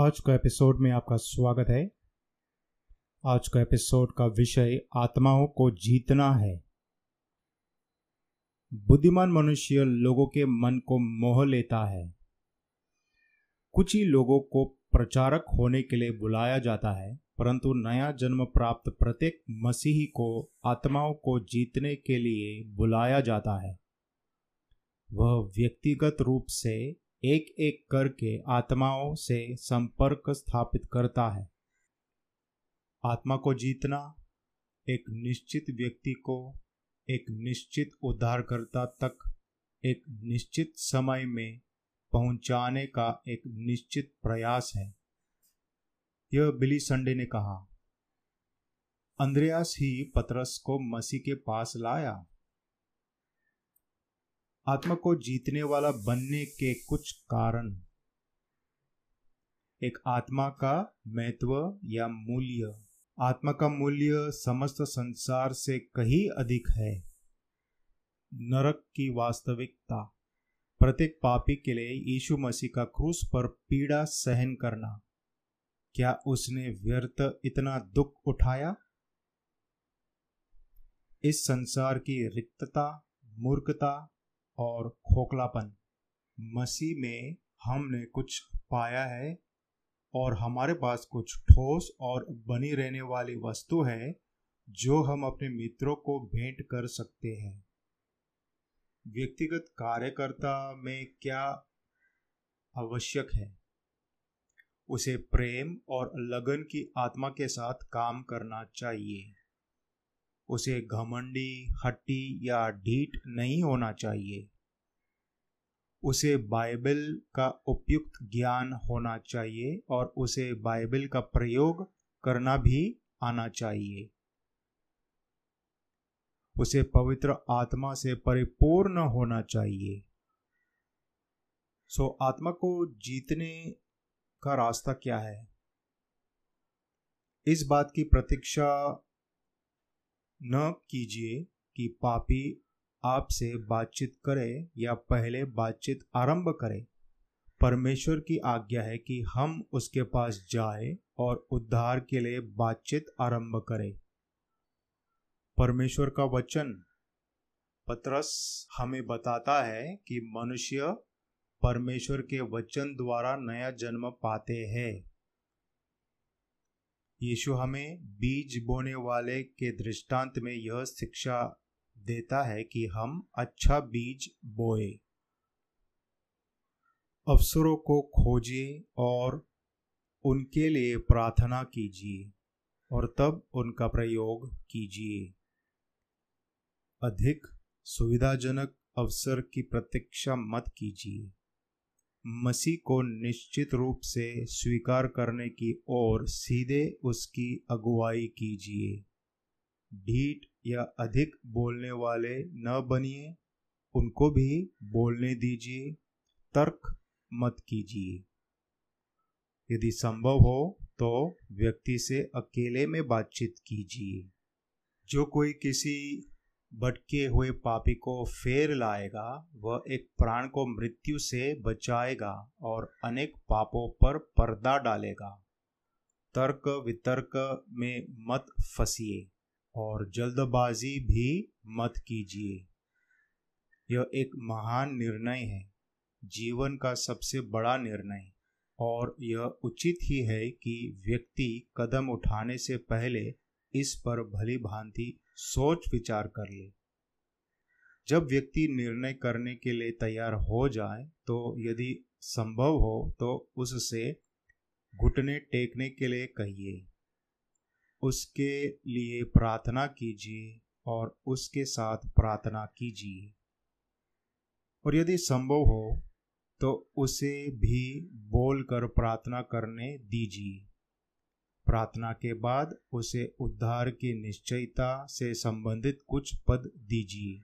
आज का एपिसोड में आपका स्वागत है। आज का एपिसोड का विषय आत्माओं को जीतना है। बुद्धिमान मनुष्य लोगों के मन को मोह लेता है। कुछ ही लोगों को प्रचारक होने के लिए बुलाया जाता है, परंतु नया जन्म प्राप्त प्रत्येक मसीही को, आत्माओं को जीतने के लिए बुलाया जाता है। वह व्यक्तिगत रूप से एक एक करके आत्माओं से संपर्क स्थापित करता है। आत्मा को जीतना एक निश्चित व्यक्ति को एक निश्चित उद्धारकर्ता तक, एक निश्चित समय में पहुँचाने का एक निश्चित प्रयास है। यह बिली संडे ने कहा। अंद्रयास ही पतरस को मसीह के पास लाया। आत्मा को जीतने वाला बनने के कुछ कारण। एक आत्मा का महत्व या मूल्य। आत्मा का मूल्य समस्त संसार से कहीं अधिक है। नरक की वास्तविकता। प्रत्येक पापी के लिए यीशु मसीह का क्रूस पर पीड़ा सहन करना। क्या उसने व्यर्थ इतना दुख उठाया? इस संसार की रिक्तता, मूर्खता और खोखलापन। मसीह में हमने कुछ पाया है और हमारे पास कुछ ठोस और बनी रहने वाली वस्तु है, जो हम अपने मित्रों को भेंट कर सकते हैं। व्यक्तिगत कार्यकर्ता में क्या आवश्यक है? उसे प्रेम और लगन की आत्मा के साथ काम करना चाहिए। उसे घमंडी, हट्टी या ढीठ नहीं होना चाहिए। उसे बाइबल का उपयुक्त ज्ञान होना चाहिए और उसे बाइबल का प्रयोग करना भी आना चाहिए। उसे पवित्र आत्मा से परिपूर्ण होना चाहिए। सो आत्मा को जीतने का रास्ता क्या है? इस बात की प्रतीक्षा न कीजिए कि पापी आपसे बातचीत करे या पहले बातचीत आरंभ करे। परमेश्वर की आज्ञा है कि हम उसके पास जाए और उद्धार के लिए बातचीत आरंभ करें। परमेश्वर का वचन पत्रस हमें बताता है कि मनुष्य परमेश्वर के वचन द्वारा नया जन्म पाते हैं। यीशु हमें बीज बोने वाले के दृष्टांत में यह शिक्षा देता है कि हम अच्छा बीज बोए। अवसरों को खोजिए और उनके लिए प्रार्थना कीजिए और तब उनका प्रयोग कीजिए। अधिक सुविधाजनक अवसर की प्रतीक्षा मत कीजिए। मसीह को निश्चित रूप से स्वीकार करने की ओर सीधे उसकी अगुवाई कीजिए। ढीठ या अधिक बोलने वाले न बनिए, उनको भी बोलने दीजिए, तर्क मत कीजिए। यदि संभव हो तो व्यक्ति से अकेले में बातचीत कीजिए। जो कोई किसी भटके हुए पापी को फेर लाएगा, वह एक प्राण को मृत्यु से बचाएगा और अनेक पापों पर पर्दा डालेगा। तर्क वितर्क में मत फंसिए और जल्दबाजी भी मत कीजिए। यह एक महान निर्णय है, जीवन का सबसे बड़ा निर्णय। और यह उचित ही है कि व्यक्ति कदम उठाने से पहले इस पर भली भांति सोच विचार कर ले। जब व्यक्ति निर्णय करने के लिए तैयार हो जाए तो यदि संभव हो तो उससे घुटने टेकने के लिए कहिए। उसके लिए प्रार्थना कीजिए और उसके साथ प्रार्थना कीजिए। और यदि संभव हो तो उसे भी बोलकर प्रार्थना करने दीजिए। प्रार्थना के बाद उसे उद्धार की निश्चयता से संबंधित कुछ पद दीजिए।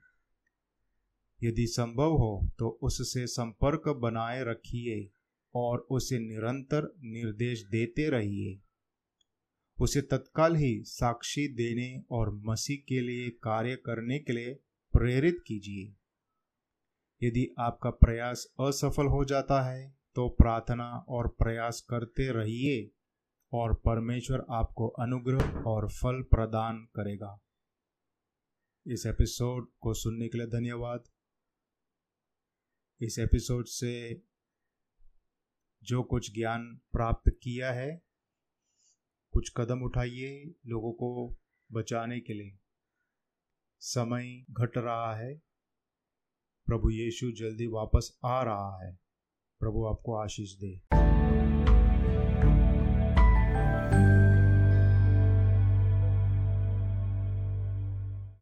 यदि संभव हो तो उससे संपर्क बनाए रखिए और उसे निरंतर निर्देश देते रहिए। उसे तत्काल ही साक्षी देने और मसीह के लिए कार्य करने के लिए प्रेरित कीजिए। यदि आपका प्रयास असफल हो जाता है तो प्रार्थना और प्रयास करते रहिए। और परमेश्वर आपको अनुग्रह और फल प्रदान करेगा। इस एपिसोड को सुनने के लिए धन्यवाद। इस एपिसोड से जो कुछ ज्ञान प्राप्त किया है, कुछ कदम उठाइए लोगों को बचाने के लिए। समय घट रहा है। प्रभु यीशु जल्दी वापस आ रहा है। प्रभु आपको आशीष दे।